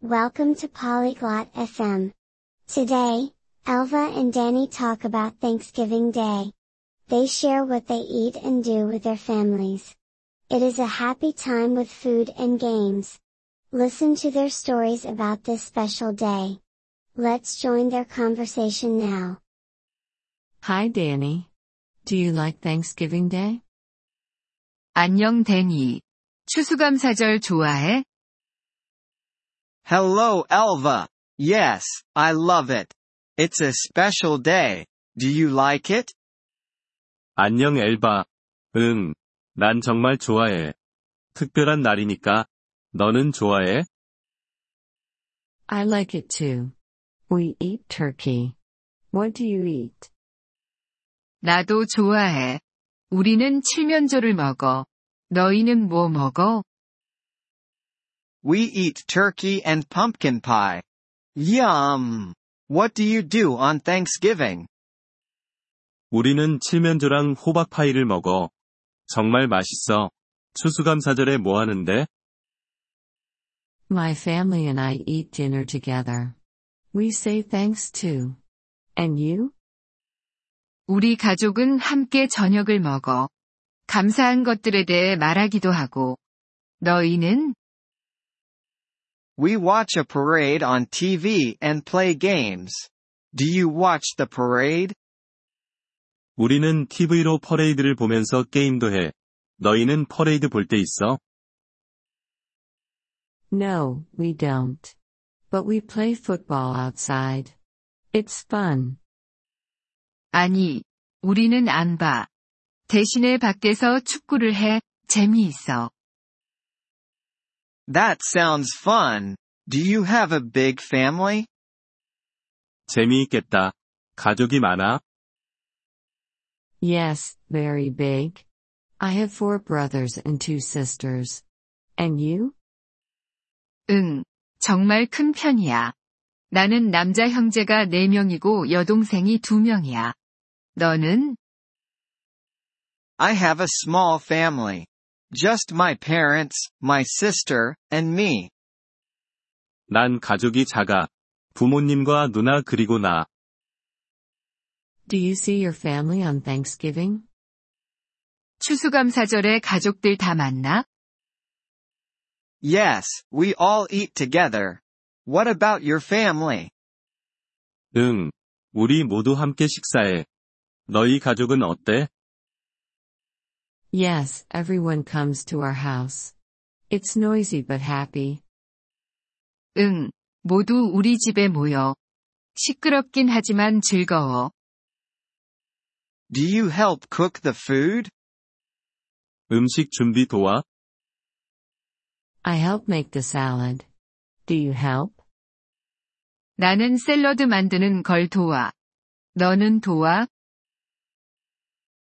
Welcome to Polyglot FM. Today, Elva and Danny talk about Thanksgiving Day. They share what they eat and do with their families. It is a happy time with food and games. Listen to their stories about this special day. Let's join their conversation now. Hi, Danny. Do you like Thanksgiving Day? 안녕 데니. 추수감사절 좋아해? Hello Elva. Yes, I love it. It's a special day. Do you like it? 안녕 엘바. 응. 난 정말 좋아해. 특별한 날이니까. 너는 좋아해? I like it too. We eat turkey. What do you eat? 나도 좋아해. 우리는 칠면조를 먹어. 너희는 뭐 먹어? We eat turkey and pumpkin pie. Yum! What do you do on Thanksgiving? 우리는 칠면조랑 호박파이를 먹어. 정말 맛있어. 추수감사절에 뭐 하는데? My family and I eat dinner together. We say thanks too. And you? 우리 가족은 함께 저녁을 먹어. 감사한 것들에 대해 말하기도 하고. 너희는? We watch a parade on TV and play games. Do you watch the parade? 우리는 TV로 퍼레이드를 보면서 게임도 해. 너희는 퍼레이드 볼 때 있어? No, we don't. But we play football outside. It's fun. 아니, 우리는 안 봐. 대신에 밖에서 축구를 해. 재미있어. That sounds fun. Do you have a big family? 재미있겠다. 가족이 많아? Yes, very big. I have four brothers and two sisters. And you? 응, 정말 큰 편이야. 나는 남자 형제가 4명이고 여동생이 2명이야. 너는? I have a small family. Just my parents, my sister, and me. 난 가족이 작아. 부모님과 누나 그리고 나. Do you see your family on Thanksgiving? 추수감사절에 가족들 다 만나? Yes, we all eat together. What about your family? 응. 우리 모두 함께 식사해. 너희 가족은 어때? Yes, everyone comes to our house. It's noisy but happy. 응, 모두 우리 집에 모여. 시끄럽긴 하지만 즐거워. Do you help cook the food? 음식 준비 도와? I help make the salad. Do you help? 나는 샐러드 만드는 걸 도와. 너는 도와?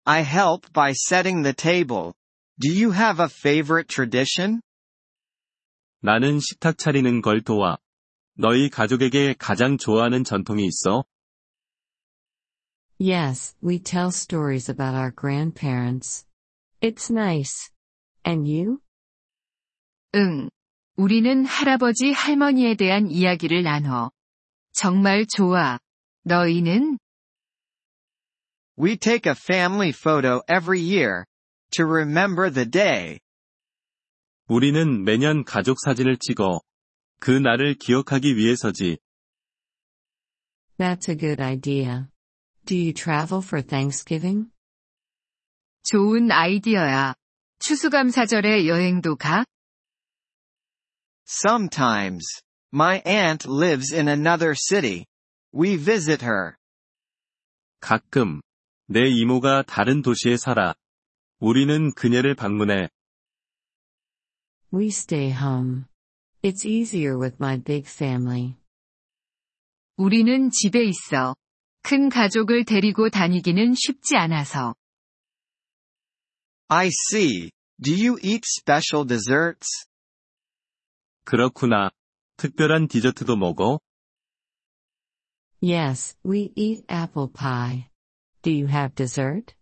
I help by setting the table. Do you have a favorite tradition? 나는 식탁 차리는 걸 도와. 너희 가족에게 가장 좋아하는 전통이 있어? Yes, we tell stories about our grandparents. It's nice. And you? 응. 우리는 할아버지 할머니에 대한 이야기를 나눠. 정말 좋아. 너희는? We take a family photo every year. To remember the day. 우리는 매년 가족 사진을 찍어. 그 날을 기억하기 위해서지. That's a good idea. Do you travel for Thanksgiving? 좋은 아이디어야. 추수감사절에 여행도 가? Sometimes. My aunt lives in another city. We visit her. 가끔. 내 이모가 다른 도시에 살아. 우리는 그녀를 방문해. We stay home. It's easier with my big family. 우리는 집에 있어. 큰 가족을 데리고 다니기는 쉽지 않아서. I see. Do you eat special desserts? 그렇구나. 특별한 디저트도 먹어? Yes, we eat apple pie. Do you have dessert?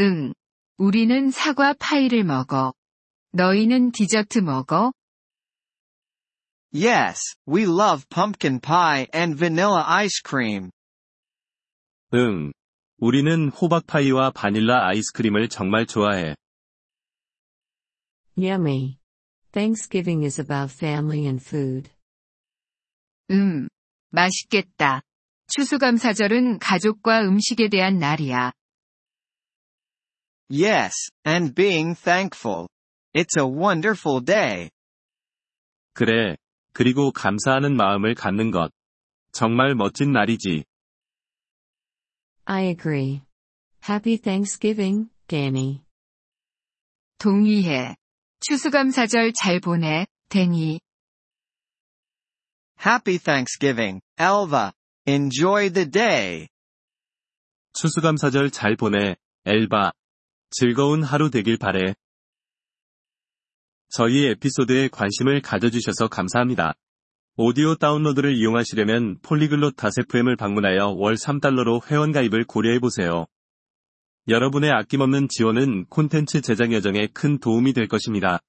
응. 우리는 사과 파이를 먹어. 너희는 디저트 먹어? Yes, we love pumpkin pie and vanilla ice cream. 응. 우리는 호박파이와 바닐라 아이스크림을 정말 좋아해. Yummy. Thanksgiving is about family and food. 음, 맛있겠다. 추수감사절은 가족과 음식에 대한 날이야. Yes, and being thankful. It's a wonderful day. 그래. 그리고 감사하는 마음을 갖는 것. 정말 멋진 날이지. I agree. Happy Thanksgiving, Danny. 동의해. 추수감사절 잘 보내, 데니. Happy Thanksgiving, Elva. Enjoy the day. 추수감사절 잘 보내, 엘바. 즐거운 하루 되길 바래. 저희 에피소드에 관심을 가져주셔서 감사합니다. 오디오 다운로드를 이용하시려면 폴리글롯 다세프엠을 방문하여 월 3달러로 회원가입을 고려해보세요. 여러분의 아낌없는 지원은 콘텐츠 제작 여정에 큰 도움이 될 것입니다.